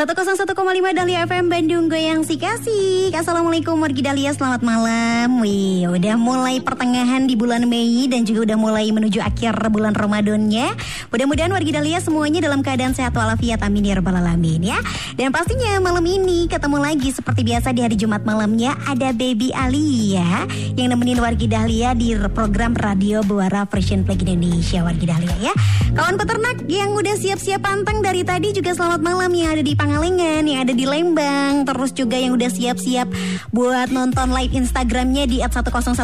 101,5 Dahlia FM Bandung Goyang si kasih. Assalamualaikum wargi Dahlia. Selamat malam. Wih udah mulai pertengahan di bulan Mei Dan juga udah mulai menuju akhir bulan Ramadannya. Mudah-mudahan wargi Dahlia semuanya dalam keadaan sehat walafiat. Amin ya rabbal alamin ya. Dan pastinya malam ini ketemu lagi seperti biasa di hari Jumat malamnya Ada Baby Ali ya Yang nemenin wargi Dahlia di program Radio Buara Fashion Flag Indonesia wargi Dahlia ya. Kawan peternak yang udah siap-siap pantang dari tadi juga selamat malam yang ada di Pangalengan, yang ada di Lembang, terus juga yang udah siap-siap buat nonton live Instagramnya di at 101,5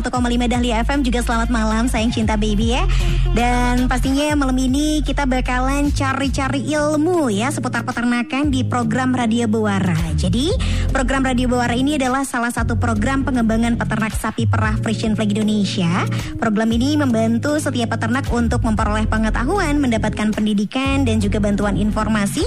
Dahlia FM juga selamat malam sayang cinta baby ya. Dan pastinya malam ini kita bakalan cari-cari ilmu ya seputar peternakan di program Radio Buara. Jadi program Radio Buara ini adalah salah satu program pengembangan peternak sapi perah Frisian Flag Indonesia. Program ini membantu setiap peternak untuk memperoleh pengetahuan, mendapatkan pendidikan dan juga bantuan informasi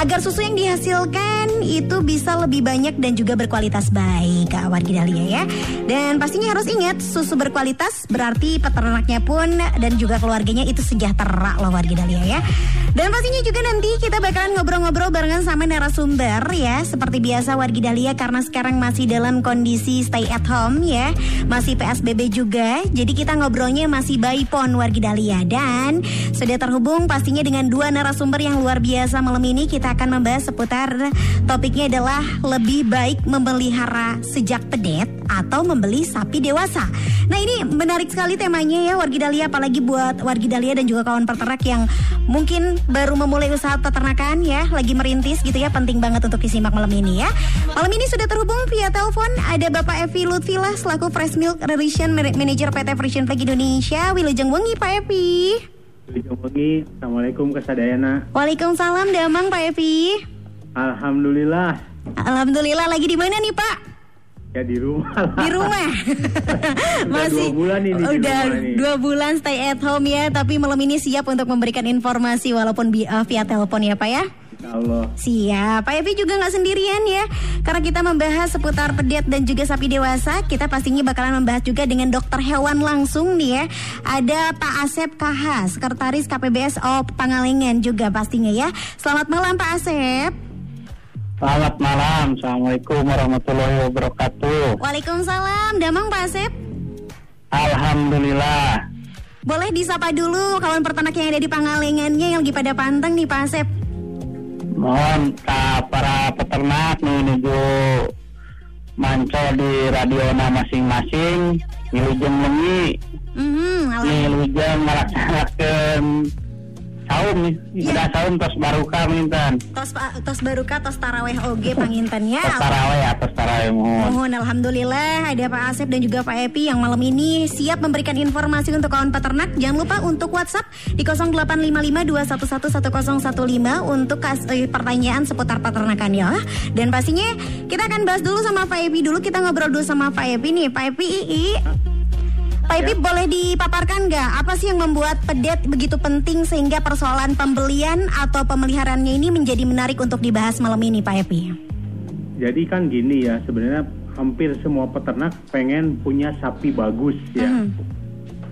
agar susu yang dihasilkan You'll get itu bisa lebih banyak dan juga berkualitas baik Kak Wargi Dahlia ya. Dan pastinya harus ingat susu berkualitas berarti peternaknya pun dan juga keluarganya itu sejahtera loh Wargi Dahlia ya. Dan pastinya juga nanti kita bakalan ngobrol-ngobrol barengan sama narasumber ya seperti biasa Wargi Dahlia karena sekarang masih dalam kondisi stay at home ya. Masih PSBB juga. Jadi kita ngobrolnya masih by phone Wargi Dahlia dan sudah terhubung pastinya dengan dua narasumber yang luar biasa malam ini kita akan membahas seputar topiknya adalah lebih baik memelihara sejak pedet atau membeli sapi dewasa. Nah ini menarik sekali temanya ya Wargi Dahlia apalagi buat Wargi Dahlia dan juga kawan peternak yang mungkin baru memulai usaha peternakan ya lagi merintis gitu ya penting banget untuk disimak malam ini ya. Malam ini sudah terhubung via telepon ada Bapak Evi Lutfila selaku Fresh Milk Relation Manager PT Frisian Flag Indonesia. Wilujeng Wengi Pak Evi. Wilujeng Wengi, Assalamualaikum Kesadayana. Waalaikumsalam Damang Pak Evi. Alhamdulillah. Alhamdulillah lagi di mana nih Pak? Ya di rumah. Di rumah. Masih dua bulan ini. Udah dua bulan stay at home ya, tapi malam ini siap untuk memberikan informasi walaupun via, via telepon ya Pak ya. Allah. Siap, Pak Evi juga nggak sendirian ya Karena kita membahas seputar pedet dan juga sapi dewasa Kita pastinya bakalan membahas juga dengan dokter hewan langsung nih ya Ada Pak Asep KH, Sekretaris KPBSO Pangalengan juga pastinya ya Selamat malam Pak Asep Selamat malam, Assalamualaikum warahmatullahi wabarakatuh. Waalaikumsalam, Damang Pak Asep? Alhamdulillah. Boleh disapa dulu kawan peternak yang ada di Pangalengannya yang lagi pada pantang nih Pak Asep? Mohon para peternak menuju mancol di radiona masing-masing. Wilujeng Lengi mm -hmm, Wilujeng melaksanakan saum nih Iya. udah saum tos baruka mintan Tos, tos baruka, tos taraweh oge panginten ya tos taraweh atas taraweh mohon Mohon Alhamdulillah ada Pak Asep dan juga Pak Epi yang malam ini siap memberikan informasi untuk kawan peternak. Jangan lupa untuk WhatsApp di 085521111015 untuk kas- eh, pertanyaan seputar peternakan ya. Dan pastinya kita akan bahas dulu sama Pak Epi dulu. Kita ngobrol dulu sama Pak Epi nih. Pak Epi, Ii. Pak Epi boleh dipaparkan nggak apa sih yang membuat pedet begitu penting sehingga persoalan pembelian atau pemeliharaannya ini menjadi menarik untuk dibahas malam ini Pak Epi? Jadi kan gini ya, sebenarnya hampir semua peternak pengen punya sapi bagus ya. Mhm.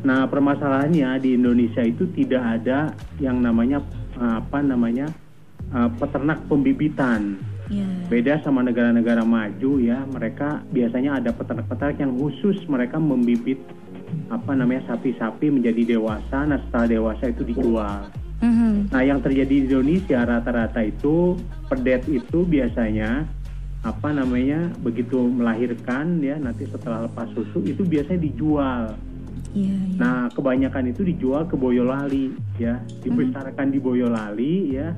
Nah permasalahannya di Indonesia itu tidak ada yang namanya uh, apa namanya uh, peternak pembibitan. Ya. Beda sama negara-negara maju ya, mereka biasanya ada peternak-peternak yang khusus mereka membibit apa namanya sapi-sapi menjadi dewasa. Nah setelah dewasa itu dijual. Mhm. Nah yang terjadi di Indonesia rata-rata itu pedet itu biasanya apa namanya begitu melahirkan ya nanti setelah lepas susu itu biasanya dijual. Iya, iya. Nah kebanyakan itu dijual ke Boyolali ya dibesarkan di Boyolali ya.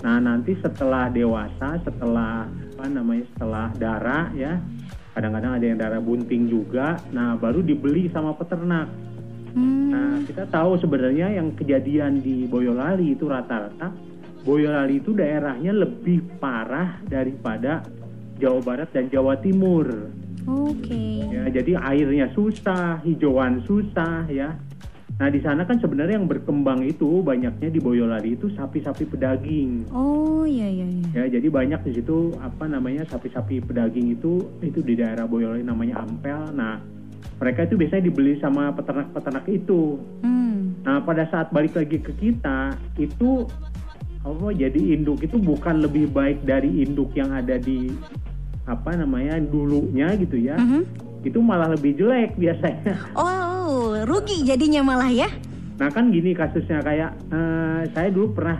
Nah nanti setelah dewasa setelah apa namanya setelah darah ya kadang-kadang ada yang darah bunting juga. Nah baru dibeli sama peternak. Hmm. Nah, kita tahu sebenarnya yang kejadian di Boyolali itu rata-rata Boyolali itu daerahnya lebih parah daripada Jawa Barat dan Jawa Timur. Oke. Ya, jadi airnya susah, hijauan susah ya. Nah di sana kan sebenarnya yang berkembang itu banyaknya di Boyolali itu sapi-sapi pedaging. Oh iya iya iya. Ya, jadi banyak di situ apa namanya sapi-sapi pedaging itu itu di daerah Boyolali namanya Ampel. Nah, mereka itu biasanya dibeli sama peternak-peternak itu. Hmm. Nah, pada saat balik lagi ke kita itu apa jadi induk itu bukan lebih baik dari induk yang ada di apa namanya dulunya gitu ya. Mhm. Itu malah lebih jelek biasanya. Oh, rugi jadinya malah ya. Nah kan gini kasusnya kayak eh, saya dulu pernah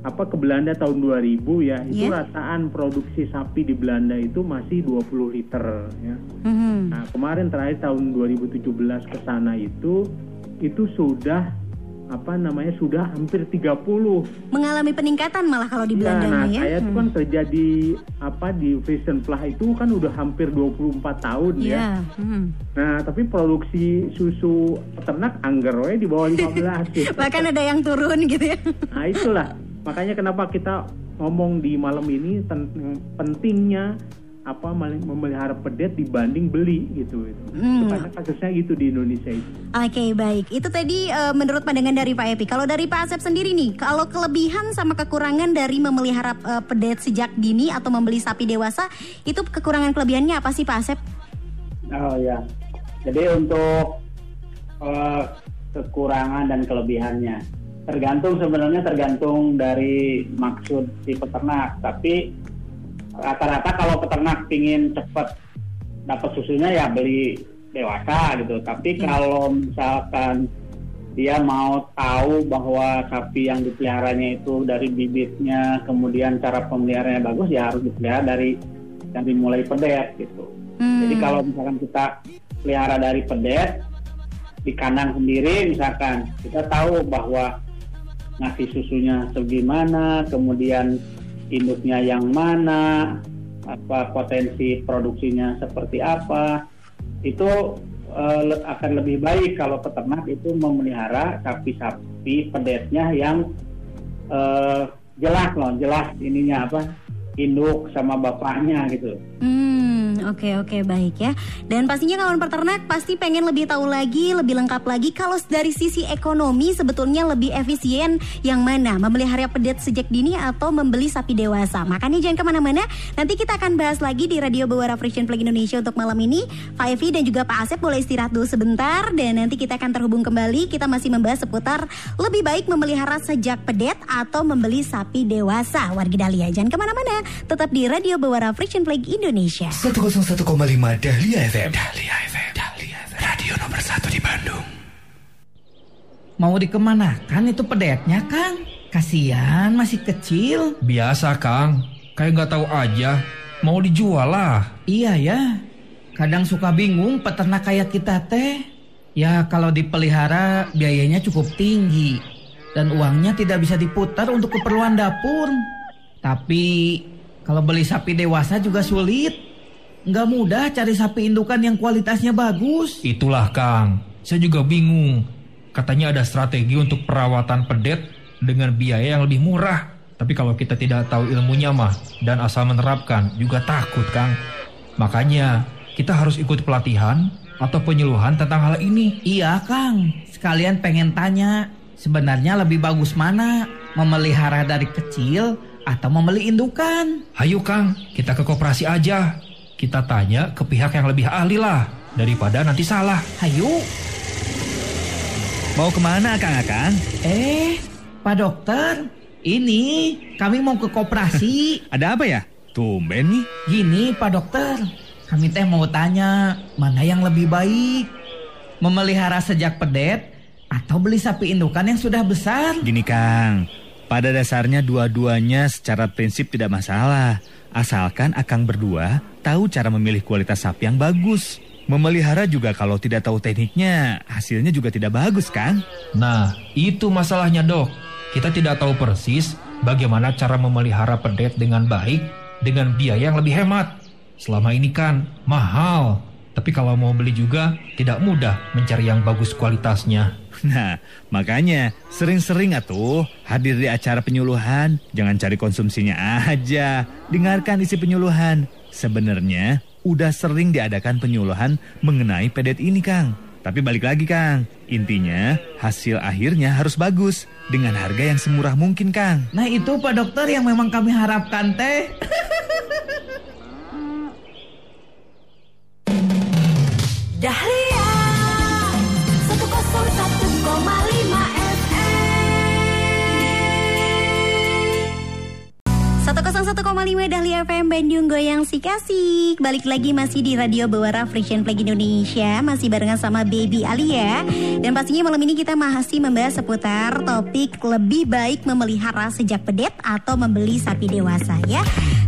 apa ke Belanda tahun 2000 ya itu Iya. rataan produksi sapi di Belanda itu masih 20 liter ya. Mhm. Nah kemarin terakhir tahun 2017 ke sana itu itu sudah apa namanya sudah hampir 30. Mengalami peningkatan malah kalau di Belanda nah, mah ya. saya tuh Hmm. kan kerja di apa di Vision Plah itu kan udah hampir 24 tahun ya. Iya. hmm. Nah, tapi produksi susu peternak anggar we di bawah 15 gitu. Bahkan ada yang turun gitu ya. Nah itulah makanya kenapa kita ngomong di malam ini tentang pentingnya apa mel- memelihara pedet dibanding beli gitu. gitu. Hmm. Karena kasusnya gitu di Indonesia itu. Oke baik, itu tadi eh, menurut pandangan dari Pak Epi. Kalau dari Pak Asep sendiri nih, kalau kelebihan sama kekurangan dari memelihara eh, pedet sejak dini atau membeli sapi dewasa, itu kekurangan kelebihannya apa sih Pak Asep? Oh ya. Jadi untuk eh, kekurangan dan kelebihannya tergantung sebenarnya tergantung dari maksud si peternak. Tapi rata-rata kalau peternak pingin cepat dapat susunya ya beli dewasa gitu. Tapi kalau misalkan dia mau tahu bahwa sapi yang dipeliharanya itu dari bibitnya, kemudian cara pemeliharaannya bagus, ya harus dipelihara dari dari mulai pedet gitu. Hmm. Jadi kalau misalkan kita pelihara dari pedet di kandang sendiri misalkan kita tahu bahwa ngasih susunya segimana, kemudian induknya yang mana, apa potensi produksinya seperti apa, itu le- akan lebih baik kalau peternak itu memelihara sapi-sapi pedetnya yang eh, jelas loh, jelas ininya apa induk sama bapaknya gitu. Hmm, oke oke baik ya. Dan pastinya kawan peternak pasti pengen lebih tahu lagi, lebih lengkap lagi kalau dari sisi ekonomi sebetulnya lebih efisien yang mana? Memelihara pedet sejak dini atau membeli sapi dewasa? Makanya jangan ke mana-mana, nanti kita akan bahas lagi di Radio Bawara Frisian Flag Indonesia untuk malam ini. Pak Evi dan juga Pak Asep boleh istirahat dulu sebentar dan nanti kita akan terhubung kembali. Kita masih membahas seputar lebih baik memelihara sejak pedet atau membeli sapi dewasa. Wargi Dahlia, jangan ke mana-mana. Tetap di Radio Bawara Frisian Flag Indonesia. 101,5 Dahlia FM. Dahlia FM. Dahlia FM. Radio nomor 1 di Bandung. Mau dikemanakan itu pedetnya, Kang? Kasihan masih kecil. Biasa Kang, kayak nggak tahu aja. Mau dijual lah. Iya ya. Kadang suka bingung peternak kayak kita teh. Ya kalau dipelihara biayanya cukup tinggi. Dan uangnya tidak bisa diputar untuk keperluan dapur. Tapi kalau beli sapi dewasa juga sulit. Nggak mudah cari sapi indukan yang kualitasnya bagus. Itulah Kang, saya juga bingung. Katanya ada strategi untuk perawatan pedet dengan biaya yang lebih murah. Tapi kalau kita tidak tahu ilmunya mah dan asal menerapkan juga takut Kang. Makanya kita harus ikut pelatihan atau penyuluhan tentang hal ini. Iya Kang, sekalian pengen tanya. Sebenarnya lebih bagus mana? Memelihara dari kecil atau membeli indukan? Hayo Kang, kita ke koperasi aja. Kita tanya ke pihak yang lebih ahli lah daripada nanti salah. Hayu. Mau ke mana Kang Akang? Eh, Pak Dokter, ini kami mau ke koperasi. Ada apa ya? Tumben nih. Gini Pak Dokter, kami teh mau tanya mana yang lebih baik? Memelihara sejak pedet atau beli sapi indukan yang sudah besar? Gini Kang, pada dasarnya dua-duanya secara prinsip tidak masalah. Asalkan Akang berdua tahu cara memilih kualitas sapi yang bagus. Memelihara juga kalau tidak tahu tekniknya, hasilnya juga tidak bagus kan? Nah, itu masalahnya dok. Kita tidak tahu persis bagaimana cara memelihara pedet dengan baik dengan biaya yang lebih hemat. Selama ini kan mahal. Tapi kalau mau beli juga tidak mudah mencari yang bagus kualitasnya. Nah, makanya sering-sering atuh hadir di acara penyuluhan. Jangan cari konsumsinya aja. Dengarkan isi penyuluhan. Sebenarnya udah sering diadakan penyuluhan mengenai pedet ini, Kang. Tapi balik lagi Kang, intinya hasil akhirnya harus bagus dengan harga yang semurah mungkin Kang. Nah itu Pak Dokter yang memang kami harapkan teh. Dahlia 101,5 Dahlia FM Bandung Goyang si kasih Balik lagi masih di Radio Bawara Frisian Flag Indonesia. Masih barengan sama Baby Alia. Dan pastinya malam ini kita masih membahas seputar topik Lebih baik memelihara sejak pedet atau membeli sapi dewasa ya.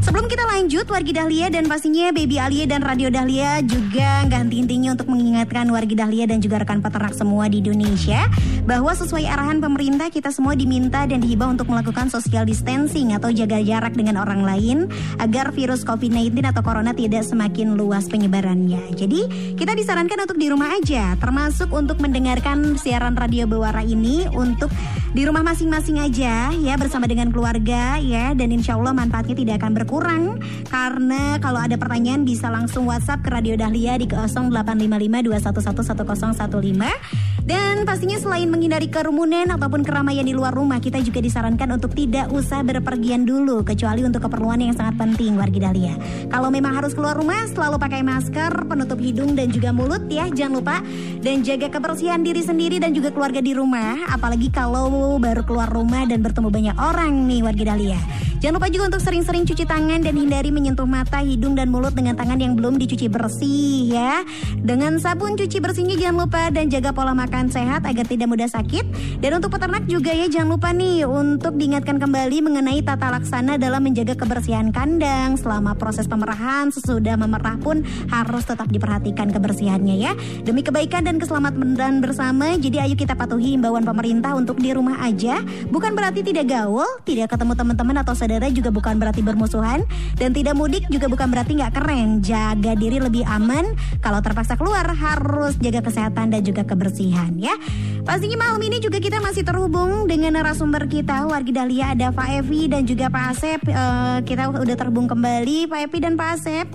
Sebelum kita lanjut wargi Dahlia dan pastinya Baby Alia dan Radio Dahlia juga nggak henti-hentinya untuk mengingatkan wargi Dahlia dan juga rekan peternak semua di Indonesia bahwa sesuai arahan pemerintah kita semua diminta dan dihimbau untuk melakukan social distancing atau jaga jarak dengan orang lain agar virus COVID-19 atau corona tidak semakin luas penyebarannya. Jadi kita disarankan untuk di rumah aja, termasuk untuk mendengarkan siaran radio Bewara ini untuk di rumah masing-masing aja ya bersama dengan keluarga ya dan insya Allah manfaatnya tidak akan berkurang karena kalau ada pertanyaan bisa langsung WhatsApp ke Radio Dahlia di 085521111015 dan pastinya selain menghindari kerumunan ataupun keramaian di luar rumah kita juga disarankan untuk tidak usah berpergian dulu kecuali untuk keperluan yang sangat penting wargi Dahlia. Kalau memang harus keluar rumah selalu pakai masker, penutup hidung dan juga mulut ya jangan lupa dan jaga kebersihan diri sendiri dan juga keluarga di rumah apalagi kalau baru keluar rumah dan bertemu banyak orang nih wargi Dahlia. Jangan lupa juga untuk sering-sering cuci tangan dan hindari menyentuh mata, hidung dan mulut dengan tangan yang belum dicuci bersih ya. Dengan sabun cuci bersihnya jangan lupa dan jaga pola makan sehat agar tidak mudah sakit. Dan untuk peternak juga ya jangan lupa nih untuk diingatkan kembali mengenai tata laksana dalam menjaga kebersihan kandang selama proses pemerahan sesudah memerah pun harus tetap diperhatikan kebersihannya ya. Demi kebaikan dan keselamatan bersama, jadi ayo kita patuhi imbauan pemerintah untuk di rumah aja. Bukan berarti tidak gaul, tidak ketemu teman-teman atau saudara juga bukan berarti bermusuhan dan tidak mudik juga bukan berarti nggak keren. Jaga diri lebih aman. Kalau terpaksa keluar harus jaga kesehatan dan juga kebersihan ya. Pastinya malam ini juga kita masih terhubung dengan narasumber kita wargi Dahlia ada Pak Evi dan juga Pak Asep. Eh, kita udah terhubung kembali Pak Evi dan Pak Asep.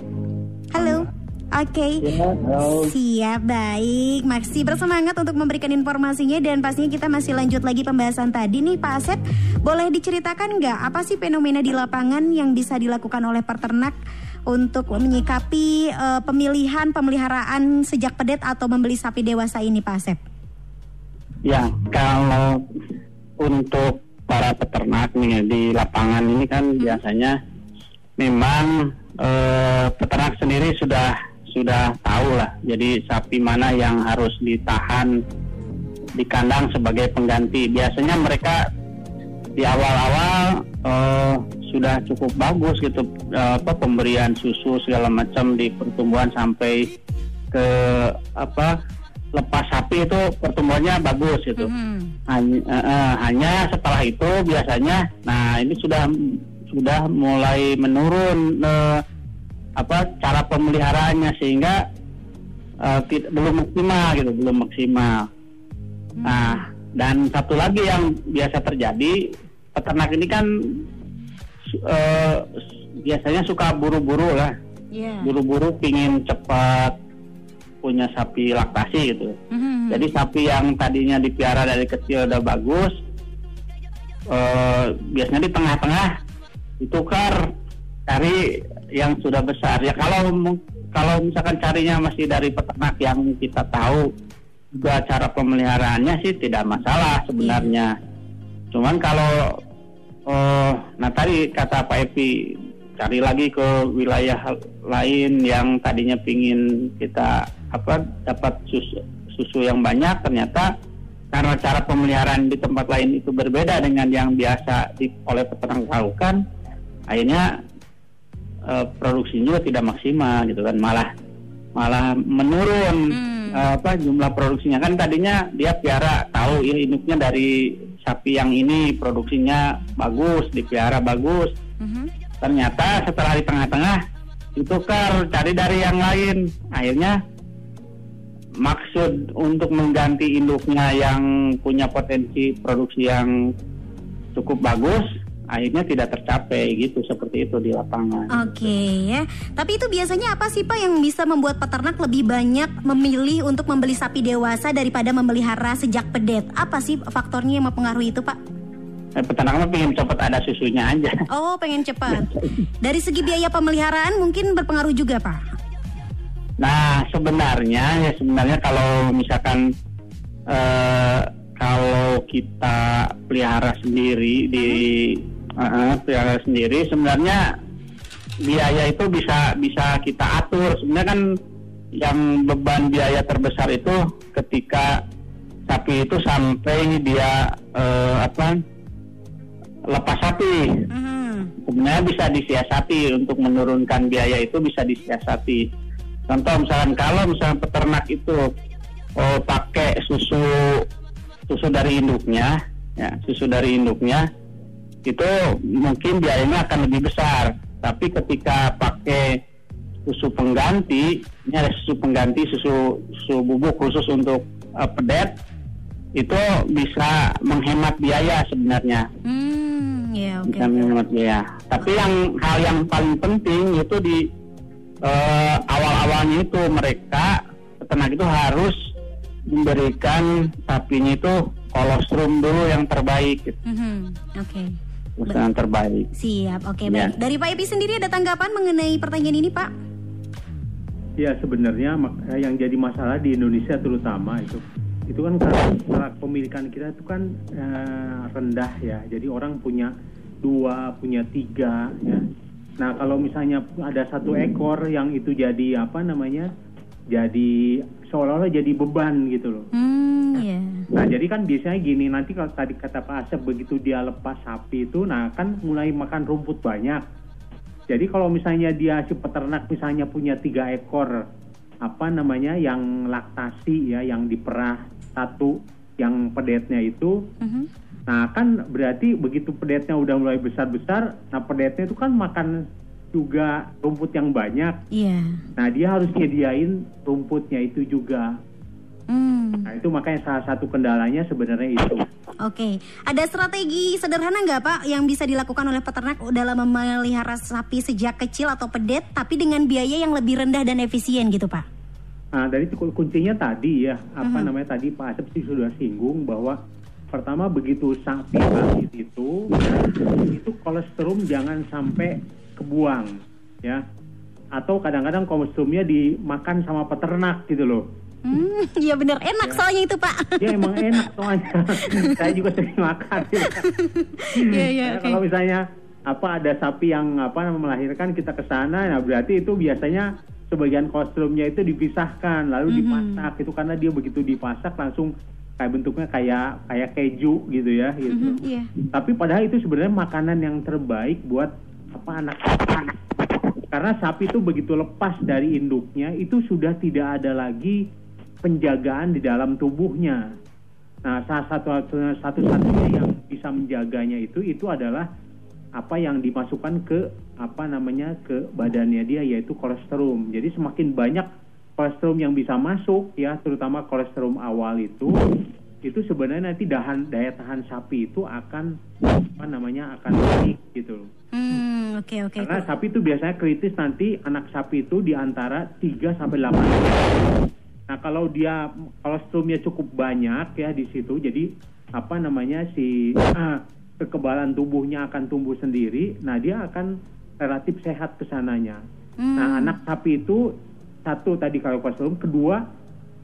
Halo. Oke, Ya, halo. siap baik. Masih bersemangat untuk memberikan informasinya dan pastinya kita masih lanjut lagi pembahasan tadi nih Pak Asep. Boleh diceritakan nggak apa sih fenomena di lapangan yang bisa dilakukan oleh peternak untuk menyikapi eh, pemilihan pemeliharaan sejak pedet atau membeli sapi dewasa ini Pak Asep? Ya, kalau untuk para peternak nih di lapangan ini kan biasanya memang eh, peternak sendiri sudah sudah tahu lah. Jadi sapi mana yang harus ditahan di kandang sebagai pengganti. Biasanya mereka di awal-awal eh, sudah cukup bagus gitu eh, apa pemberian susu segala macam di pertumbuhan sampai ke apa lepas sapi itu pertumbuhannya bagus gitu. Hanya, eh, eh, hanya setelah itu biasanya, nah ini sudah sudah mulai menurun eh, apa cara pemeliharaannya sehingga eh, tid- belum maksimal gitu, belum maksimal. Nah, dan satu lagi yang biasa terjadi peternak ini kan eh, biasanya suka buru-buru lah, buru-buru pingin cepat punya sapi laktasi gitu. Mhm. Jadi sapi yang tadinya dipiara dari kecil udah bagus, eh, biasanya di tengah-tengah ditukar cari yang sudah besar. Ya kalau kalau misalkan carinya masih dari peternak yang kita tahu juga cara pemeliharaannya sih tidak masalah sebenarnya. Cuman kalau eh, nah tadi kata Pak Epi cari lagi ke wilayah lain yang tadinya pingin kita apa dapat susu, susu yang banyak ternyata karena cara pemeliharaan di tempat lain itu berbeda dengan yang biasa di, oleh peternak lakukan akhirnya eh, produksinya tidak maksimal gitu kan malah malah menurun Hmm. eh, apa jumlah produksinya kan tadinya dia piara tahu ini induknya dari sapi yang ini produksinya bagus dipiara bagus Mhm. ternyata setelah di tengah-tengah ditukar cari dari yang lain akhirnya maksud untuk mengganti induknya yang punya potensi produksi yang cukup bagus akhirnya tidak tercapai gitu seperti itu di lapangan. Oke ya. Tapi itu biasanya apa sih Pak yang bisa membuat peternak lebih banyak memilih untuk membeli sapi dewasa daripada memelihara sejak pedet? Apa sih faktornya yang mempengaruhi itu Pak? Eh, peternak mah pengen cepat ada susunya aja. Oh pengen cepat. Dari segi biaya pemeliharaan mungkin berpengaruh juga Pak. Nah sebenarnya ya sebenarnya kalau misalkan eh, kalau kita pelihara sendiri di eh, pelihara sendiri sebenarnya biaya itu bisa bisa kita atur. Sebenarnya kan yang beban biaya terbesar itu ketika sapi itu sampai dia eh, apa lepas sapi Mhm. sebenarnya bisa disiasati untuk menurunkan biaya itu bisa disiasati. Contoh misalkan kalau misalnya peternak itu oh, pakai susu susu dari induknya, ya susu dari induknya itu mungkin biayanya akan lebih besar. Tapi ketika pakai susu pengganti, ini ada susu pengganti susu susu bubuk khusus untuk eh, pedet itu bisa menghemat biaya sebenarnya Hmm, ya oke. bisa menghemat biaya. Tapi yang hal yang paling penting itu di eh, awal-awalnya itu mereka peternak itu harus memberikan sapinya itu kolostrum dulu yang terbaik, gitu. Mhm, Oke. Usaha yang terbaik. Siap, oke Ya. baik. Dari Pak Epi sendiri ada tanggapan mengenai pertanyaan ini Pak? Ya sebenarnya eh, yang jadi masalah di Indonesia terutama itu itu kan karena pemilikan kita itu kan eh, rendah ya. Jadi orang punya dua, punya tiga ya. Nah kalau misalnya ada satu ekor yang itu jadi apa namanya? Jadi seolah-olah jadi beban gitu loh. Hmm, ya. Nah jadi kan biasanya gini nanti kalau tadi kata Pak Asep begitu dia lepas sapi itu, nah kan mulai makan rumput banyak. Jadi kalau misalnya dia si peternak misalnya punya tiga ekor apa namanya yang laktasi ya, yang diperah satu, yang pedetnya itu, Mhm. Nah kan berarti begitu pedetnya udah mulai besar besar, nah pedetnya itu kan makan juga rumput yang banyak. Iya. Nah dia harus sediain rumputnya itu juga. Hmm. Nah itu makanya salah satu kendalanya sebenarnya itu. Oke, ada strategi sederhana nggak Pak yang bisa dilakukan oleh peternak dalam memelihara sapi sejak kecil atau pedet, tapi dengan biaya yang lebih rendah dan efisien gitu Pak? Nah, dari ku- kuncinya tadi ya, apa namanya tadi Pak Asep sih sudah singgung bahwa pertama begitu sapi lahir itu, itu kolostrum jangan sampai kebuang, ya. Atau kadang-kadang kolostrumnya dimakan sama peternak gitu loh. Hmm, iya bener enak soalnya itu Pak. Ya emang enak soalnya. Saya juga sering makan. ya. Iya iya. Karena oke. Kalau misalnya apa ada sapi yang apa melahirkan kita ke sana, nah berarti itu biasanya sebagian kostrumnya itu dipisahkan lalu dipasak itu karena dia begitu dipasak langsung kayak bentuknya kayak kayak keju gitu ya gitu. Mhm, Iya. Tapi padahal itu sebenarnya makanan yang terbaik buat apa anak sapi. Karena sapi itu begitu lepas dari induknya itu sudah tidak ada lagi penjagaan di dalam tubuhnya. Nah, salah satu satu-satunya yang bisa menjaganya itu itu adalah apa yang dimasukkan ke apa namanya ke badannya dia yaitu kolostrum. Jadi semakin banyak kolostrum yang bisa masuk ya, terutama kolostrum awal itu itu sebenarnya nanti dahan daya tahan sapi itu akan apa namanya akan naik gitu loh. Hmm, oke oke. Karena sapi itu biasanya kritis nanti anak sapi itu di antara 3 sampai 8 Nah, kalau dia kolostrumnya cukup banyak ya di situ jadi apa namanya si ah, kekebalan tubuhnya akan tumbuh sendiri. Nah, dia akan relatif sehat ke sananya. Hmm. Nah, anak sapi itu satu tadi kalau kolostrum, kedua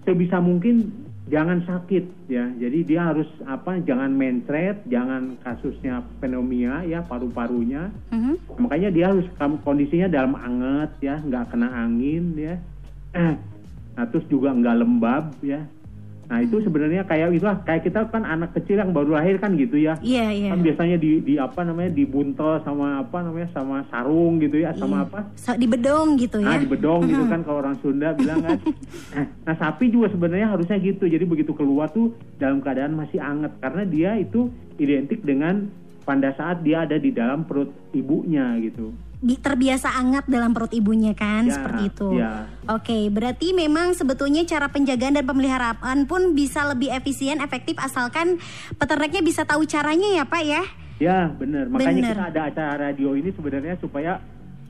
sebisa mungkin jangan sakit ya. Jadi dia harus apa? Jangan mencret, jangan kasusnya pneumonia ya paru-parunya. Mhm. Makanya dia harus kondisinya dalam anget ya, nggak kena angin ya. Nah terus juga nggak lembab ya. Nah itu sebenarnya kayak itulah kayak kita kan anak kecil yang baru lahir kan gitu ya. Iya iya. Kan biasanya di, di apa namanya dibuntel sama apa namanya sama sarung gitu ya, sama Iya. apa? So- di bedong gitu ya. di bedong gitu kan kalau orang Sunda bilang kan. Nah sapi juga sebenarnya harusnya gitu. Jadi begitu keluar tuh dalam keadaan masih anget karena dia itu identik dengan pada saat dia ada di dalam perut ibunya gitu. Bi- terbiasa anget dalam perut ibunya kan Ya, seperti itu. ya. Oke, berarti memang sebetulnya cara penjagaan dan pemeliharaan pun bisa lebih efisien, efektif asalkan peternaknya bisa tahu caranya ya Pak ya. Ya, benar. Makanya Bener. kita ada acara radio ini sebenarnya supaya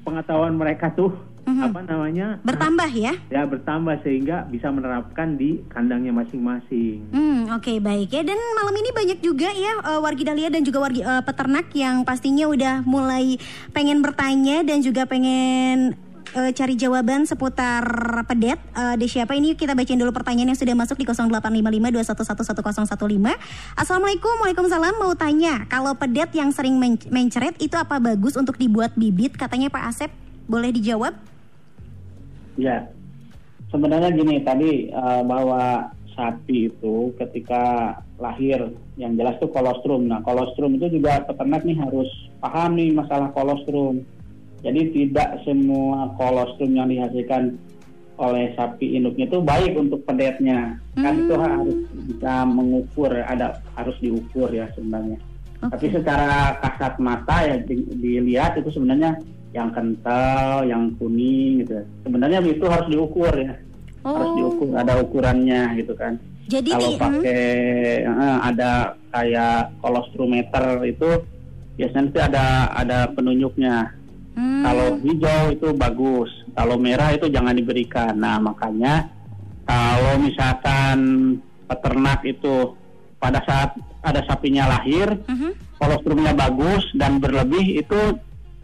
pengetahuan mereka tuh Mhm. apa namanya? Bertambah ya? Ya, bertambah sehingga bisa menerapkan di kandangnya masing-masing. Hmm, oke baik ya. Dan malam ini banyak juga ya eh, wargi Dahlia dan juga wargi eh, peternak yang pastinya udah mulai pengen bertanya dan juga pengen eh, cari jawaban seputar pedet. Eh, di siapa ini kita bacain dulu pertanyaan yang sudah masuk di 085521111015. Assalamualaikum, waalaikumsalam. Mau tanya, kalau pedet yang sering men- mencret itu apa bagus untuk dibuat bibit? Katanya Pak Asep, boleh dijawab? Ya, sebenarnya gini tadi eh, bahwa sapi itu ketika lahir yang jelas tuh kolostrum. Nah, kolostrum itu juga peternak nih harus paham nih masalah kolostrum. Jadi tidak semua kolostrum yang dihasilkan oleh sapi induknya itu baik untuk pedetnya. Kan itu harus bisa mengukur, ada harus diukur ya sebenarnya. Tapi secara kasat mata ya di- dilihat itu sebenarnya yang kental, yang kuning gitu. Sebenarnya itu harus diukur ya. Harus Oh. diukur, ada ukurannya gitu kan. Jadi Kalau ti- pakai eh, ada kayak kolostrometer itu biasanya itu ada ada penunjuknya. Hmm. Kalau hijau itu bagus, kalau merah itu jangan diberikan. Nah makanya kalau misalkan peternak itu pada saat ada sapinya lahir, Mhm. kolostrumnya bagus dan berlebih itu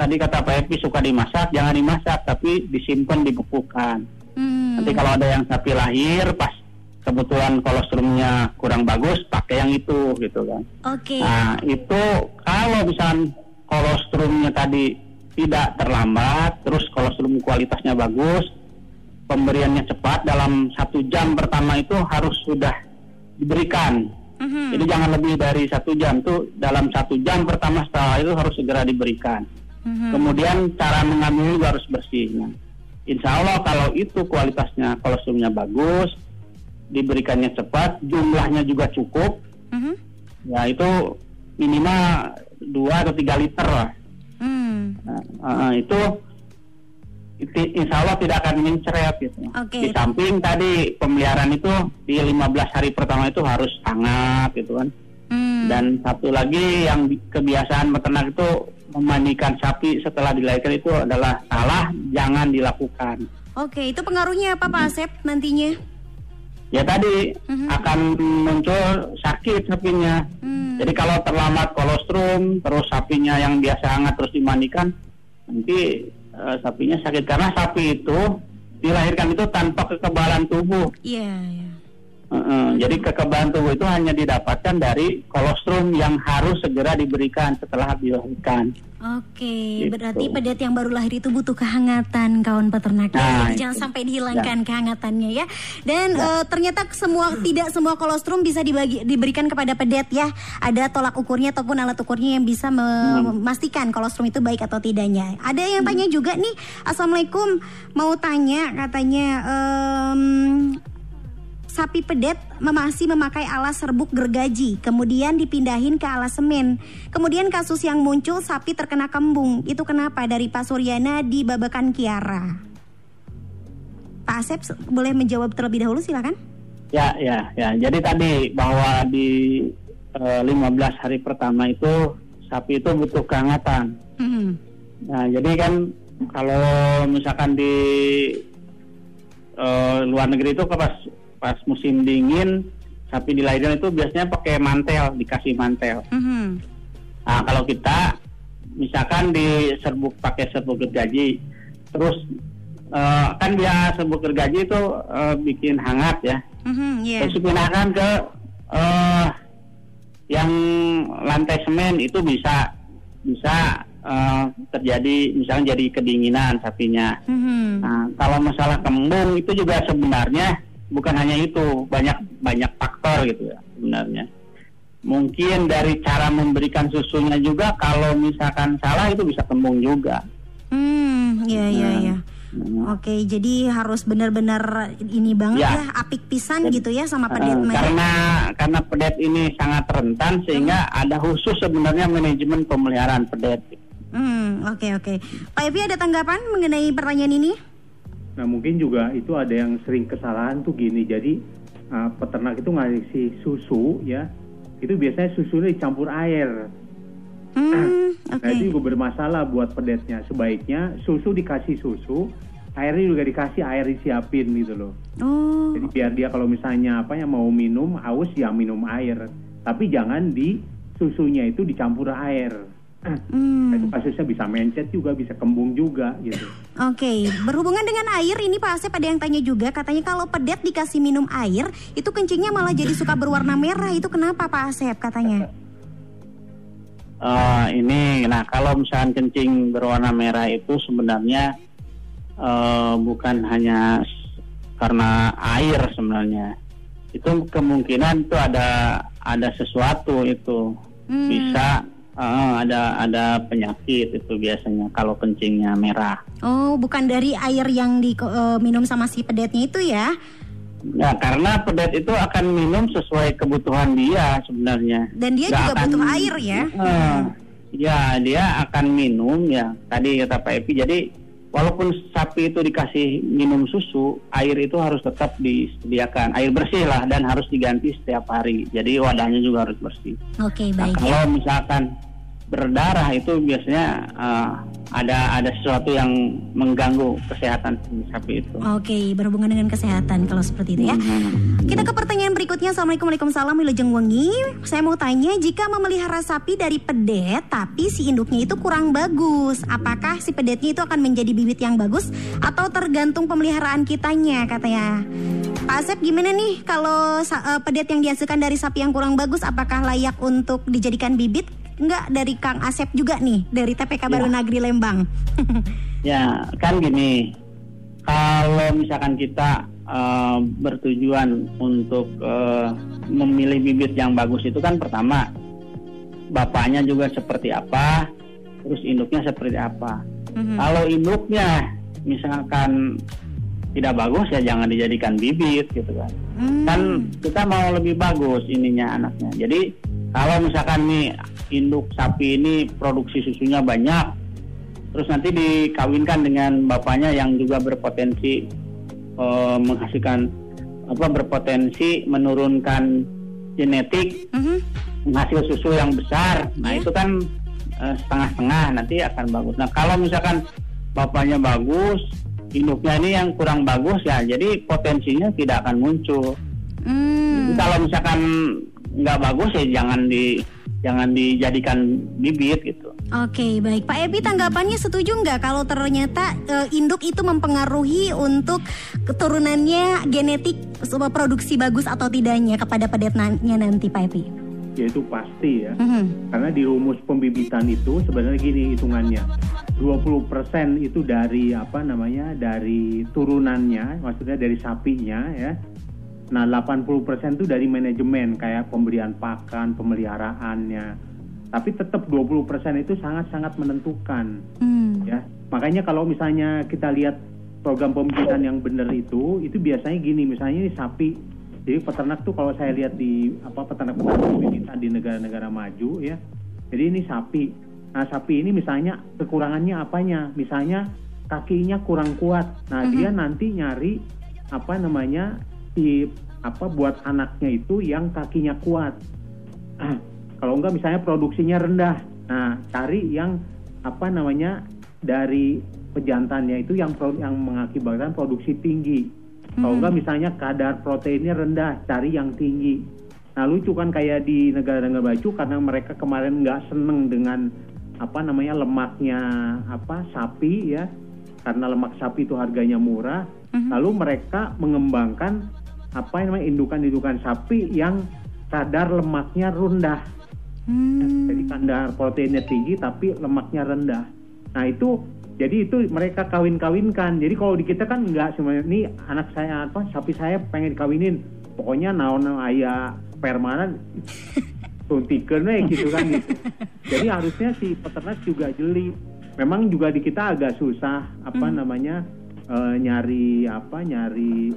tadi kata Pak Epi suka dimasak, jangan dimasak tapi disimpan dibekukan. Hmm. Nanti kalau ada yang sapi lahir pas kebetulan kolostrumnya kurang bagus, pakai yang itu gitu kan. Oke. Nah itu kalau misalkan kolostrumnya tadi tidak terlambat, terus kolostrum kualitasnya bagus, pemberiannya cepat dalam satu jam pertama itu harus sudah diberikan. Mhm. Jadi jangan lebih dari satu jam tuh dalam satu jam pertama setelah itu harus segera diberikan. Mhm. Kemudian cara mengambil juga harus bersih. Nah, insya Allah kalau itu kualitasnya kolostrumnya bagus, diberikannya cepat, jumlahnya juga cukup, Mhm. ya itu minimal 2 atau 3 liter lah. Hmm. Nah, eh, itu insya Allah tidak akan mencret gitu. Oke. Di samping tadi pemeliharaan itu di 15 hari pertama itu harus hangat gitu kan. Hmm. Dan satu lagi yang kebiasaan peternak itu memandikan sapi setelah dilahirkan itu adalah salah, jangan dilakukan. Oke, itu pengaruhnya apa Pak Asep nantinya? Ya tadi Mhm. akan muncul sakit sapinya. Hmm. Jadi kalau terlambat kolostrum, terus sapinya yang biasa hangat terus dimandikan, nanti eh, sapinya sakit karena sapi itu dilahirkan itu tanpa kekebalan tubuh. Iya, iya. Jadi kekebalan tubuh itu hanya didapatkan dari kolostrum yang harus segera diberikan setelah dilahirkan. Oke, Gitu. berarti pedet yang baru lahir itu butuh kehangatan kawan peternak. Nah, Jadi itu. jangan sampai dihilangkan kehangatannya ya. Dan eh, ternyata semua tidak semua kolostrum bisa dibagi diberikan kepada pedet ya. Ada tolak ukurnya ataupun alat ukurnya yang bisa me- memastikan kolostrum itu baik atau tidaknya. Ada yang tanya juga nih, Assalamualaikum, mau tanya katanya em, sapi pedet masih memakai alas serbuk gergaji, kemudian dipindahin ke alas semen. Kemudian kasus yang muncul sapi terkena kembung, itu kenapa? Dari Pak Suryana di Babakan Kiara. Pak Asep se- boleh menjawab terlebih dahulu silakan. Ya, ya, ya. Jadi tadi bahwa di eh, 15 hari pertama itu sapi itu butuh kehangatan. Hmm. Nah, jadi kan kalau misalkan di eh, luar negeri itu pas pas musim dingin sapi dilahirkan itu biasanya pakai mantel, dikasih mantel. Mhm. Nah, kalau kita misalkan di serbuk pakai serbuk gergaji, terus eh, kan dia serbuk gergaji itu eh, bikin hangat ya. Mhm, iya. Terus dipindahkan ke eh yang lantai semen itu bisa bisa eh, terjadi misalnya jadi kedinginan sapinya. Mhm. Nah, kalau masalah kembung itu juga sebenarnya bukan hanya itu, banyak banyak faktor gitu ya sebenarnya. Mungkin dari cara memberikan susunya juga kalau misalkan salah itu bisa kembung juga. Hmm, iya iya Nah, iya. nah. Oke, jadi harus benar-benar ini banget Ya. ya, apik pisan gitu ya sama Eh, pedet ya. karena karena pedet ini sangat rentan sehingga ada khusus sebenarnya manajemen pemeliharaan pedet. Hmm, oke oke. Pak Evi ada tanggapan mengenai pertanyaan ini? Nah mungkin juga itu ada yang sering kesalahan tuh gini. Jadi uh, peternak itu ngasih susu ya, itu biasanya susunya dicampur air. Hmm, oke. Nah itu juga bermasalah buat pedetnya. Sebaiknya susu dikasih susu, airnya juga dikasih air disiapin gitu loh. Oh, Jadi biar dia kalau misalnya apa yang mau minum haus ya minum air, tapi jangan di susunya itu dicampur air. Nah, itu hmm. kasusnya bisa mencet juga, bisa kembung juga gitu. Oke, berhubungan dengan air ini Pak Asep ada yang tanya juga katanya kalau pedet dikasih minum air itu kencingnya malah jadi suka berwarna merah itu kenapa Pak Asep katanya? Eh, ini, nah kalau misalkan kencing berwarna merah itu sebenarnya eh, bukan hanya karena air sebenarnya. Itu kemungkinan itu ada ada sesuatu itu Hmm. bisa eh, ada ada penyakit itu biasanya kalau kencingnya merah. Oh, bukan dari air yang diminum sama si pedetnya itu ya? Ya karena pedet itu akan minum sesuai kebutuhan dia sebenarnya. Dan dia Nggak juga akan- butuh air ya? Eh, ya dia akan minum ya tadi kata Pak Epi jadi walaupun sapi itu dikasih minum susu air itu harus tetap disediakan air bersih lah dan harus diganti setiap hari jadi wadahnya juga harus bersih Oke, nah, baik ya. kalau misalkan berdarah itu biasanya eh, ada ada sesuatu yang mengganggu kesehatan sapi itu Oke, berhubungan dengan kesehatan kalau seperti itu ya. Hmm. Kita ke pertanyaan berikutnya. Assalamualaikum Waalaikumsalam Wilujeng Wengi. Saya mau tanya, jika memelihara sapi dari pedet, tapi si induknya itu kurang bagus, apakah si pedetnya itu akan menjadi bibit yang bagus atau tergantung pemeliharaan kitanya katanya? Pak Asep gimana nih kalau eh, pedet yang dihasilkan dari sapi yang kurang bagus, apakah layak untuk dijadikan bibit? Enggak dari Kang Asep juga nih, dari TPK Baru Ya. Nagri Lembang. Ya, kan gini. Kalau misalkan kita eh, bertujuan untuk eh, memilih bibit yang bagus itu kan pertama bapaknya juga seperti apa, terus induknya seperti apa. Mhm. Kalau induknya misalkan tidak bagus ya jangan dijadikan bibit gitu kan. Hmm. Kan kita mau lebih bagus ininya anaknya. Jadi kalau misalkan nih induk sapi ini produksi susunya banyak, terus nanti dikawinkan dengan bapaknya yang juga berpotensi eh, menghasilkan apa berpotensi menurunkan genetik menghasil susu yang besar. Nah Iya. itu kan eh, setengah-setengah nanti akan bagus. Nah kalau misalkan bapaknya bagus, induknya ini yang kurang bagus ya, jadi potensinya tidak akan muncul. Hmm. Jadi kalau misalkan nggak bagus ya jangan di jangan dijadikan bibit gitu. Oke, baik. Pak Ebi tanggapannya setuju nggak kalau ternyata eh, induk itu mempengaruhi untuk keturunannya genetik sebuah produksi bagus atau tidaknya kepada pedetnya nanti, Pak Ebi? Ya itu pasti ya. Mhm. Karena di rumus pembibitan itu sebenarnya gini hitungannya. 20% itu dari apa namanya? dari turunannya, maksudnya dari sapinya ya. Nah, 80% itu dari manajemen kayak pemberian pakan, pemeliharaannya. Tapi tetap 20% itu sangat-sangat menentukan Hmm. ya. Makanya kalau misalnya kita lihat program pembibitan yang benar itu, itu biasanya gini, misalnya ini sapi. Jadi peternak tuh kalau saya lihat di apa peternak-peternak pembibitan di negara-negara maju ya. Jadi ini sapi. Nah, sapi ini misalnya kekurangannya apanya? Misalnya kakinya kurang kuat. Nah, dia nanti nyari apa namanya si apa buat anaknya itu yang kakinya kuat. Kalau enggak misalnya produksinya rendah. Nah, cari yang apa namanya dari pejantannya itu yang pro- yang mengakibatkan produksi tinggi. Kalau enggak misalnya kadar proteinnya rendah, cari yang tinggi. Nah, lucu kan kayak di negara-negara maju karena mereka kemarin nggak seneng dengan apa namanya lemaknya apa sapi ya. Karena lemak sapi itu harganya murah, lalu mereka mengembangkan apa namanya indukan-indukan sapi yang kadar lemaknya rendah. Hmm. Jadi kadar proteinnya tinggi tapi lemaknya rendah. Nah itu jadi itu mereka kawin-kawinkan. Jadi kalau di kita kan enggak semuanya. Ini anak saya apa sapi saya pengen kawinin. Pokoknya naon ayah permanen suntikan we gitu kan gitu. Jadi harusnya si peternak juga jeli. Memang juga di kita agak susah apa namanya eh, nyari apa nyari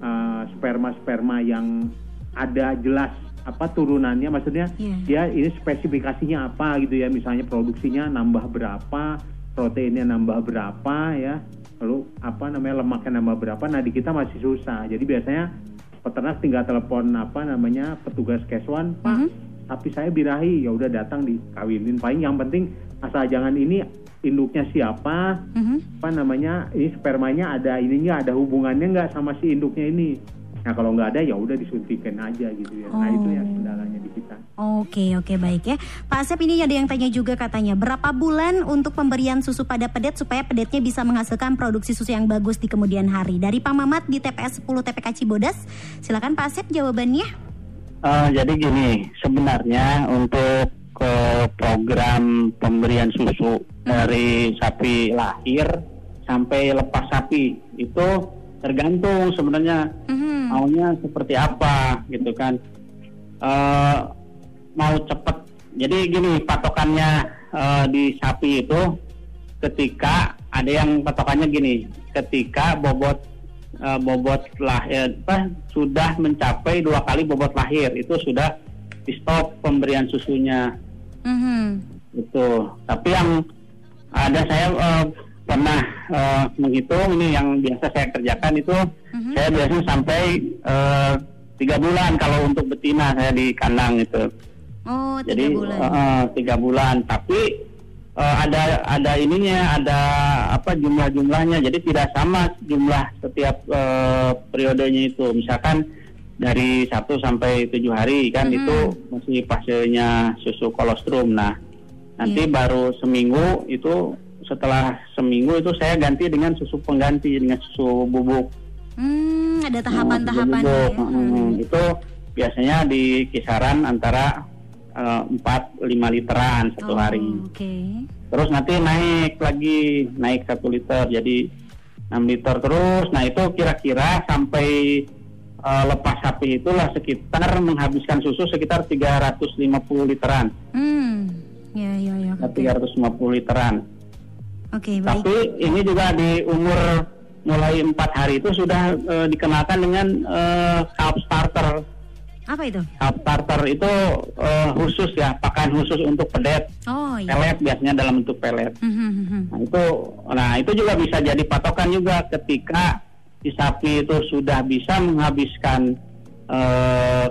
eh, sperma-sperma yang ada jelas apa turunannya maksudnya Iya. dia ini spesifikasinya apa gitu ya misalnya produksinya nambah berapa proteinnya nambah berapa ya lalu apa namanya lemaknya nambah berapa. Nah di kita masih susah. Jadi biasanya peternak tinggal telepon apa namanya petugas keswan pak sapi saya birahi. Ya udah datang dikawinin. Paling yang penting asal jangan ini induknya siapa Mhm. apa namanya ini spermanya ada ininya ada hubungannya nggak sama si induknya ini? Nah kalau nggak ada ya udah disuntikan aja gitu ya. Nah itu ya Oh. kendalanya di kita. Oke oke baik ya. Pak Asep ini ada yang tanya juga katanya Berapa bulan untuk pemberian susu pada pedet Supaya pedetnya bisa menghasilkan produksi susu yang bagus di kemudian hari? Dari Pak Mamat di TPS 10 TPK Cibodas. Silakan Pak Asep jawabannya. Eh, jadi gini, sebenarnya untuk ke program pemberian susu dari sapi lahir sampai lepas sapi itu tergantung sebenarnya Mhm. maunya seperti apa gitu kan. Eh, mau cepet. Jadi gini patokannya eh, di sapi itu ketika ada yang patokannya gini, ketika bobot eh, bobot lahir apa sudah mencapai dua kali bobot lahir itu sudah di stop pemberian susunya Mhm. itu. Tapi yang ada saya eh, pernah eh, menghitung ini yang biasa saya kerjakan itu Mhm. saya biasanya sampai eh, tiga bulan kalau untuk betina saya di kandang itu. Oh tiga Jadi bulan tiga bulan. Tapi eh, ada ada ininya, ada apa jumlah-jumlahnya. Jadi tidak sama jumlah setiap eh, periodenya itu. Misalkan dari satu sampai tujuh hari kan Mhm. itu masih fasenya susu kolostrum. Nah nanti Iya. baru seminggu itu setelah seminggu itu saya ganti dengan susu pengganti dengan susu bubuk. Hmm, Ada tahapan-tahapannya Bubuk, ya mm, Mhm. Itu biasanya di kisaran antara eh, empat lima literan satu Oh, hari. Oke Terus nanti naik lagi naik satu liter jadi 6 liter terus. Nah itu kira-kira sampai eh, lepas sapi itulah sekitar menghabiskan susu sekitar 350 literan. Hmm Ya ya ya Oke 350 literan. Oke, baik Tapi ini juga di umur mulai empat hari itu sudah eh, dikenalkan dengan eh, calf starter. Apa itu? Calf starter itu eh, khusus ya, pakan khusus untuk pedet, Oh iya pelet biasanya dalam bentuk pelet. Mhm, mhm. Nah itu, nah itu juga bisa jadi patokan juga ketika si sapi itu sudah bisa menghabiskan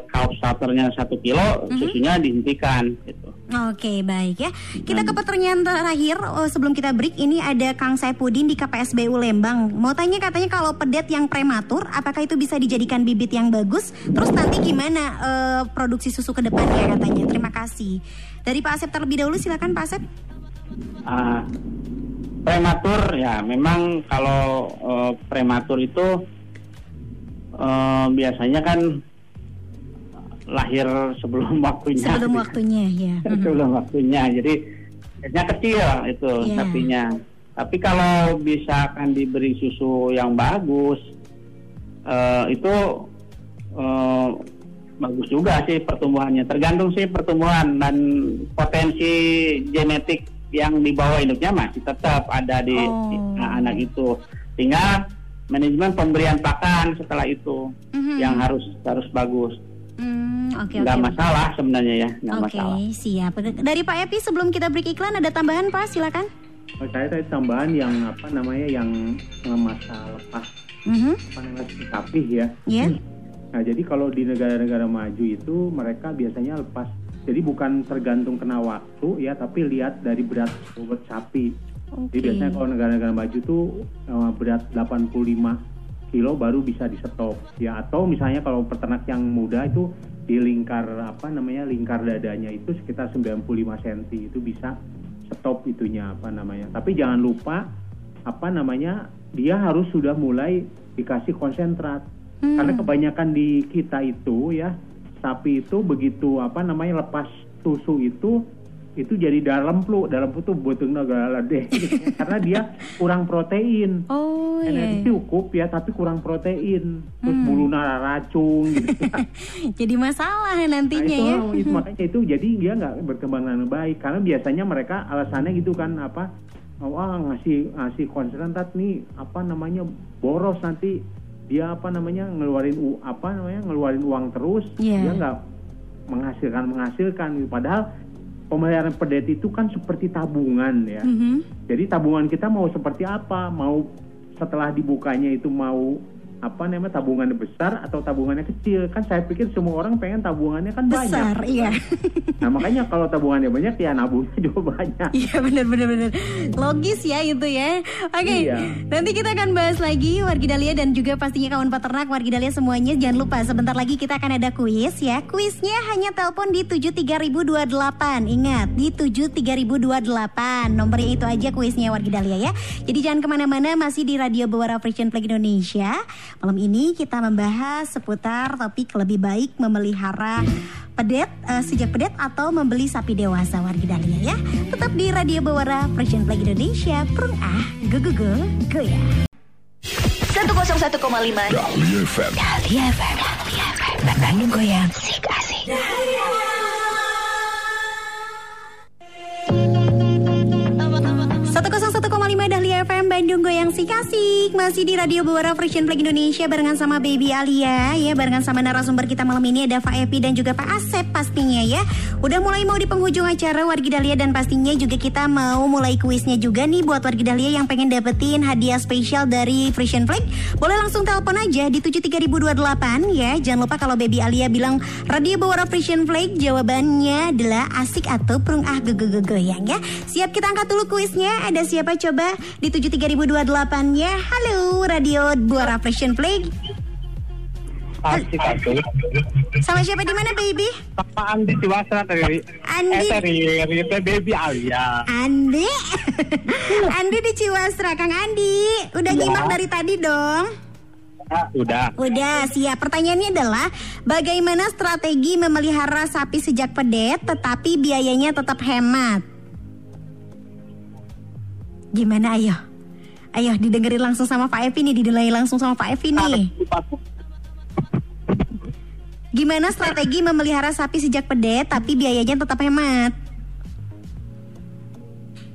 calf starternya satu kilo, Mhm. susunya dihentikan. Gitu. Oke baik ya. Kita ke pertanyaan terakhir. Oh, Sebelum kita break Ini ada Kang Saipudin di KPSBU Lembang. Mau tanya katanya kalau pedet yang prematur Apakah itu bisa dijadikan bibit yang bagus? Terus nanti gimana eh, produksi susu ke depannya katanya? Terima kasih. Dari Pak Asep terlebih dahulu silakan Pak Asep. Ah, prematur ya. Memang kalau eh, prematur itu eh, biasanya kan lahir sebelum waktunya. Sebelum waktunya ya. Sebelum waktunya. Jadi biasanya kecil itu Iya. sapinya. Tapi kalau bisa akan diberi susu yang bagus eh, itu eh, bagus juga sih pertumbuhannya. Tergantung sih pertumbuhan dan potensi genetik yang dibawa induknya masih tetap ada di, Oh. anak itu. Sehingga manajemen pemberian pakan setelah itu Mhm. yang harus harus bagus. Hmm, Oke nggak oke. masalah sebenarnya ya nggak Oke masalah. siap. Dari Pak Epi sebelum kita break iklan Ada tambahan Pak? Silakan. Oh, saya tadi tambahan yang apa namanya yang eh, masa lepas. Mhm. apa namanya sapi ya. Ya Nah, jadi kalau di negara-negara maju itu mereka biasanya lepas. Jadi bukan tergantung kena waktu ya, tapi lihat dari berat bobot sapi. Oke Jadi biasanya kalau negara-negara maju tuh eh, berat 85 kilo baru bisa di stop ya atau misalnya kalau peternak yang muda itu di lingkar apa namanya lingkar dadanya itu sekitar 95 cm itu bisa stop itunya apa namanya. Tapi jangan lupa apa namanya dia harus sudah mulai dikasih konsentrat. Hmm. Karena kebanyakan di kita itu ya sapi itu begitu apa namanya lepas susu itu itu jadi dalam flu dalam flu tuh butuh negara deh. Karena dia kurang protein. Oh iya energi cukup ya tapi kurang protein. Terus Hmm. bulu nara racun gitu. Jadi masalah Nah, nantinya itu, ya. itu makanya itu jadi dia nggak berkembang dengan baik. Karena biasanya mereka alasannya gitu kan apa oh, ah, ngasih ngasih konsentrat nih apa namanya boros nanti. Dia apa namanya ngeluarin u, apa namanya ngeluarin uang terus. Iya. dia nggak menghasilkan menghasilkan gitu. padahal pemeliharaan pedet itu kan seperti tabungan ya Mhm. jadi tabungan kita mau seperti apa? Mau setelah dibukanya itu mau apa namanya tabungannya besar atau tabungannya kecil. Kan saya pikir semua orang pengen tabungannya kan Besar, banyak. iya. Nah makanya kalau tabungannya banyak ya nabungnya juga banyak. Iya benar benar benar. Logis ya itu ya. Oke. Iya. Nanti kita akan bahas lagi Wargi Dahlia dan juga pastinya kawan peternak Wargi Dahlia semuanya jangan lupa sebentar lagi kita akan ada kuis ya. Kuisnya hanya telepon di 73028. Ingat di 73028. Nomornya itu aja kuisnya Wargi Dahlia ya. Jadi jangan ke mana-mana masih di Radio Bewara Frisian Flag Indonesia. Malam ini kita membahas seputar topik lebih baik memelihara pedet eh, sejak pedet atau membeli sapi dewasa Wargi Dahlia ya. Tetap di Radio Bewara Frisian Flag Indonesia. Prung ah, go go go, go ya. 101,5 Dahlia FM Dahlia FM Dahlia FM Bandung Goyang. Asik asik. 101,5 FM Bandung Goyang Sik Asik Masih di Radio Bewara Frisian Flag Indonesia Barengan sama Baby Alia ya. Barengan sama narasumber kita malam ini Ada Pak Epi dan juga Pak Asep pastinya ya. Udah mulai mau di penghujung acara Wargi Dahlia Dan pastinya juga kita mau mulai kuisnya juga nih Buat Wargi Dahlia yang pengen dapetin hadiah spesial dari Frisian Flag Boleh langsung telepon aja di 73028 ya. Jangan lupa kalau Baby Alia bilang Radio Bewara Frisian Flag Jawabannya adalah asik atau prung ah goyang ya. Siap kita angkat dulu kuisnya. Ada siapa coba di 73028 ya Halo Radio Buara Fashion Flag Asik atuh. Sama siapa di mana baby? Pak Andi Ciwasa dari Andi. eh, dari dari Baby Alia. Andi Andi di Ciwasra Kang Andi Udah Ya. nyimak dari tadi dong Ah, udah. Udah siap Pertanyaannya adalah Bagaimana strategi memelihara sapi sejak pedet Tetapi biayanya tetap hemat Gimana ayo Ayo didengerin langsung sama Pak Evi nih Didelai langsung sama Pak Evi nih Gimana strategi memelihara sapi sejak pedet Tapi biayanya tetap hemat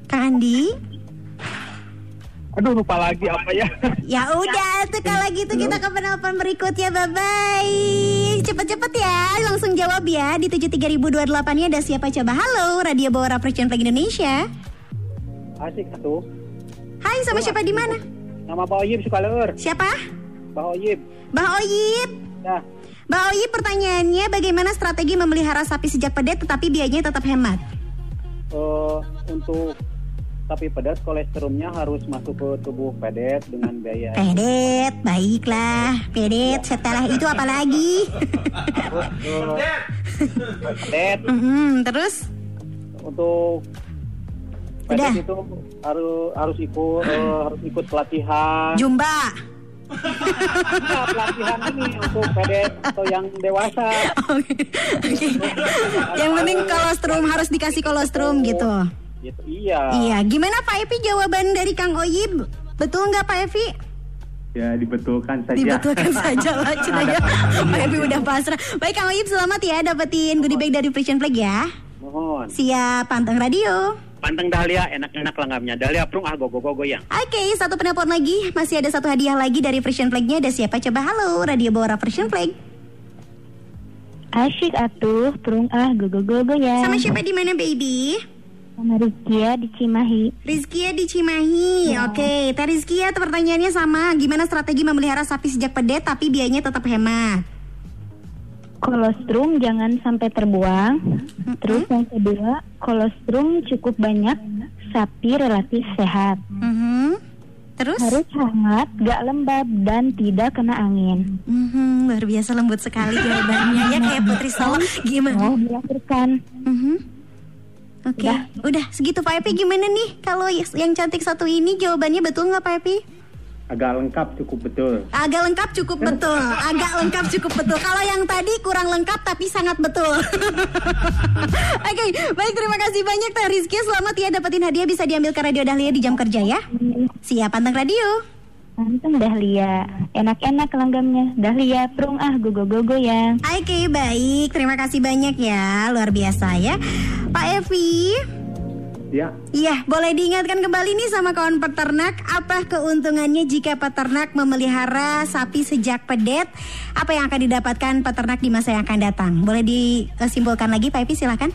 Kang Andi Aduh lupa lagi apa ya? Ya udah tuh kalau gitu kita ke penelpon berikutnya Bye bye Cepet-cepet ya Langsung jawab ya Di 73028 nya ada siapa coba Halo Radio Bawara Presiden Flag Indonesia Asik atuh. Hai sama siapa di mana? Nama Pak Oyib suka leur. Siapa? Pak Oyib. Mbak Oyip Ya, Mbak Oyip pertanyaannya Bagaimana strategi memelihara sapi sejak pedet Tetapi biayanya tetap hemat? Eh, untuk sapi pedet kolesterolnya harus masuk ke tubuh pedet dengan biaya Pedet Baiklah. Pedet Setelah itu apa lagi? pedet. Mm-mm, Terus? Untuk Udah. pedet itu harus harus ikut eh, harus ikut pelatihan. Jumba Nah, pelatihan ini untuk pedet atau yang dewasa Oke. Oke. Yang penting kolostrum harus dikasih kolostrum gitu. gitu iya Iya, gimana Pak Evi jawaban dari Kang Oyib? Betul nggak Pak Evi? Ya dibetulkan saja. Dibetulkan saja lah cenanya. Pak Evi udah pasrah. Baik Kang Oyib selamat ya dapetin goodie bag dari Frisian Flag ya. mohon Siap pantang radio. Panteng Dahlia enak-enak langgapnya Dahlia prung ah gogo gogo yang Oke, satu penelpon lagi. Masih ada satu hadiah lagi dari Frisian Flag-nya. Ada siapa? Coba halo, Radio Bawara Frisian Flag. Asyik atuh, prung ah gogo-gogo ya. Sama siapa di mana, baby? Sama Rizkia di Cimahi. Rizkia di Cimahi. Oke, Teh Rizkia tuh pertanyaannya sama. Gimana strategi memelihara sapi sejak pedet tapi biayanya tetap hemat? Kolostrum jangan sampai terbuang. Terus yang kedua, kolostrum cukup banyak, sapi relatif sehat. Mhm. Terus? Harus hangat, gak lembab dan tidak kena angin. Mhm, luar biasa lembut sekali jawabannya ya kayak Putri Solo. Gimana? Mau dilahirkan. Mhm. Oke, udah. segitu Pak Epi gimana nih? Kalau yang cantik satu ini jawabannya betul nggak Pak Epi? Agak lengkap cukup betul. Agak lengkap cukup betul. Agak lengkap cukup betul. Kalau yang tadi kurang lengkap tapi sangat betul. Oke, baik terima kasih banyak Teh Rizky. Selamat ya dapetin hadiah bisa diambil ke Radio Dahlia di jam kerja ya. Siap pantang radio. Manteng Dahlia. Enak-enak langgamnya. Dahlia, prung ah gogo-gogo ya. Oke, baik. Terima kasih banyak ya. Luar biasa ya. Pak Evi. Ya, Iya, boleh diingatkan kembali nih sama kawan peternak, apa keuntungannya jika peternak memelihara sapi sejak pedet? Apa yang akan didapatkan peternak di masa yang akan datang? Boleh disimpulkan lagi, Pak Evi, silakan.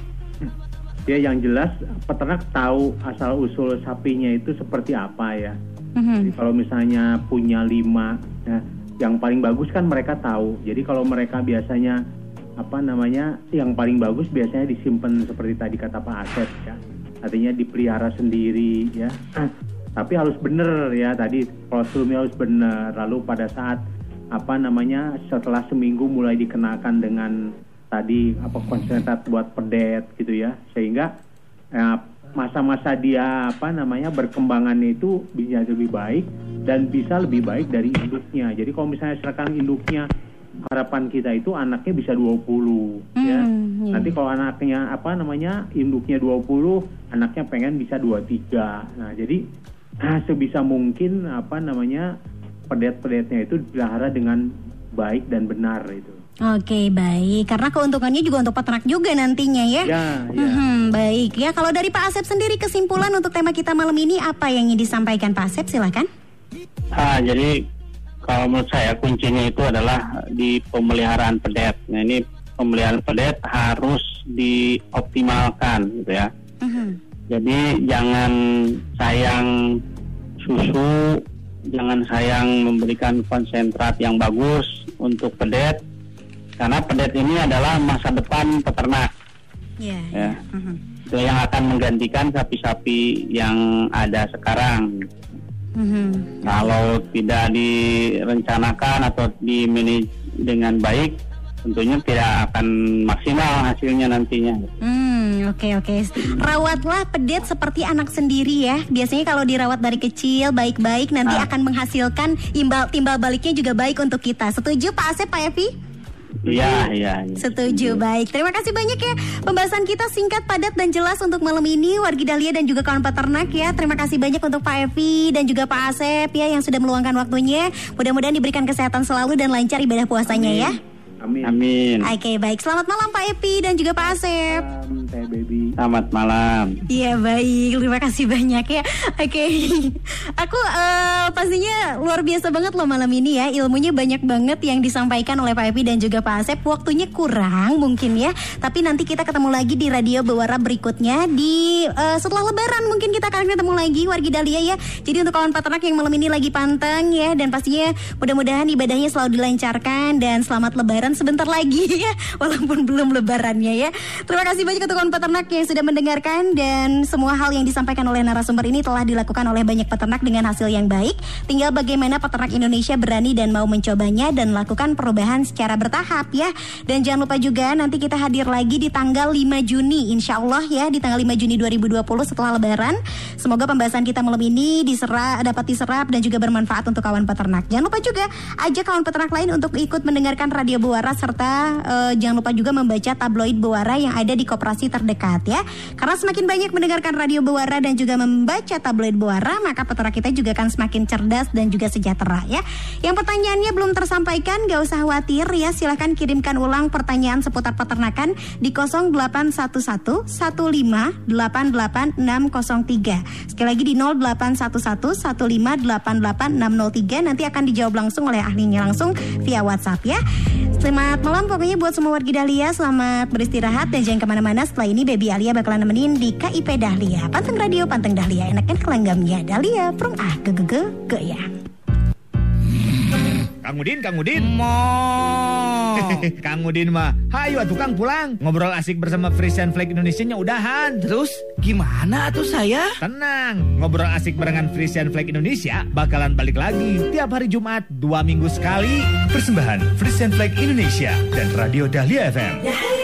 ya yang jelas peternak tahu asal usul sapinya itu seperti apa ya. Mhm. Jadi kalau misalnya punya lima, ya, yang paling bagus kan mereka tahu. Jadi kalau mereka biasanya apa namanya yang paling bagus biasanya disimpan seperti tadi kata Pak Asep ya. Artinya dipelihara sendiri ya. Tapi harus benar ya tadi kolostrumnya harus benar. Lalu pada saat apa namanya setelah seminggu mulai dikenakan dengan tadi apa konsentrat buat pedet gitu ya sehingga ya, masa-masa dia apa namanya berkembangan itu bisa lebih baik dan bisa lebih baik dari induknya. Jadi kalau misalnya sekarang induknya harapan kita itu anaknya bisa 20 hmm, ya. Hmm. Nanti kalau anaknya apa namanya induknya 20, anaknya pengen bisa 23. Nah, jadi nah, sebisa mungkin apa namanya pedet-pedetnya itu dipelihara dengan baik dan benar itu. Oke baik, karena keuntungannya juga untuk peternak juga nantinya ya. Ya, ya. Hmm, baik ya. Kalau dari Pak Asep sendiri kesimpulan untuk tema kita malam ini apa yang ingin disampaikan Pak Asep? Silakan. Ah, jadi kalau menurut saya kuncinya itu adalah di pemeliharaan pedet. Nah ini pemeliharaan pedet harus dioptimalkan, gitu ya. Uh-huh. Jadi jangan sayang susu, jangan sayang memberikan konsentrat yang bagus untuk pedet karena pedet ini adalah masa depan peternak. Yeah, ya. Yeah. Uh -huh. Itu yang akan menggantikan sapi-sapi yang ada sekarang. -huh. Kalau tidak direncanakan atau di manage dengan baik, tentunya tidak akan maksimal hasilnya nantinya. Hmm, oke okay, oke. Okay. Rawatlah pedet seperti anak sendiri ya. Biasanya kalau dirawat dari kecil baik-baik nanti nah. akan menghasilkan imbal timbal baliknya juga baik untuk kita. Setuju Pak Asep, Pak Evi? Iya, iya. Ya. Setuju, baik. Terima kasih banyak ya pembahasan kita singkat, padat dan jelas untuk malam ini Wargi Dahlia dan juga kawan peternak ya. Terima kasih banyak untuk Pak Evi dan juga Pak Asep ya yang sudah meluangkan waktunya. Mudah-mudahan diberikan kesehatan selalu dan lancar ibadah puasanya Amin. ya. Amin. Amin. Oke, baik. Selamat malam Pak Epi dan juga Pak Asep. Selamat baby. Selamat malam. Iya, baik. Terima kasih banyak ya. Oke. Aku uh, pastinya luar biasa banget loh malam ini ya. Ilmunya banyak banget yang disampaikan oleh Pak Epi dan juga Pak Asep. Waktunya kurang mungkin ya. Tapi nanti kita ketemu lagi di Radio Bewara berikutnya di uh, setelah lebaran mungkin kita akan ketemu lagi wargi Dahlia ya. Jadi untuk kawan peternak yang malam ini lagi pantang ya dan pastinya mudah-mudahan ibadahnya selalu dilancarkan dan selamat lebaran sebentar lagi ya, walaupun belum lebarannya ya. Terima kasih banyak untuk kawan peternak yang sudah mendengarkan dan semua hal yang disampaikan oleh narasumber ini telah dilakukan oleh banyak peternak dengan hasil yang baik. Tinggal bagaimana peternak Indonesia berani dan mau mencobanya dan lakukan perubahan secara bertahap ya. Dan jangan lupa juga nanti kita hadir lagi di tanggal 5 Juni insya Allah ya di tanggal 5 Juni 2020 setelah lebaran. Semoga pembahasan kita malam ini diserap, dapat diserap dan juga bermanfaat untuk kawan peternak. Jangan lupa juga ajak kawan peternak lain untuk ikut mendengarkan Radio Buara Buara serta uh, jangan lupa juga membaca tabloid Buara yang ada di koperasi terdekat ya. Karena semakin banyak mendengarkan radio Buara dan juga membaca tabloid Buara, maka peternak kita juga akan semakin cerdas dan juga sejahtera ya. Yang pertanyaannya belum tersampaikan, gak usah khawatir ya. Silahkan kirimkan ulang pertanyaan seputar peternakan di 0811 1588603. Sekali lagi di 0811 1588603 nanti akan dijawab langsung oleh ahlinya langsung via WhatsApp ya. Selamat malam pokoknya buat semua warga Dahlia Selamat beristirahat dan jangan ke mana-mana. Setelah ini Baby Alia bakalan nemenin di KIP Dahlia. Panteng Radio, Panteng Dahlia Enaknya kelenggamnya Dahlia, prung ah, ge ge ge ge ya Kang Udin, Kang Udin. Mo. Kang Udin mah, hayu atuh Kang pulang. Ngobrol asik bersama Frisian Flag Indonesia-nya udahan. Terus gimana tuh saya? Tenang, ngobrol asik barengan Frisian Flag Indonesia bakalan balik lagi tiap hari Jumat dua minggu sekali. Persembahan Frisian Flag Indonesia dan Radio Dahlia FM.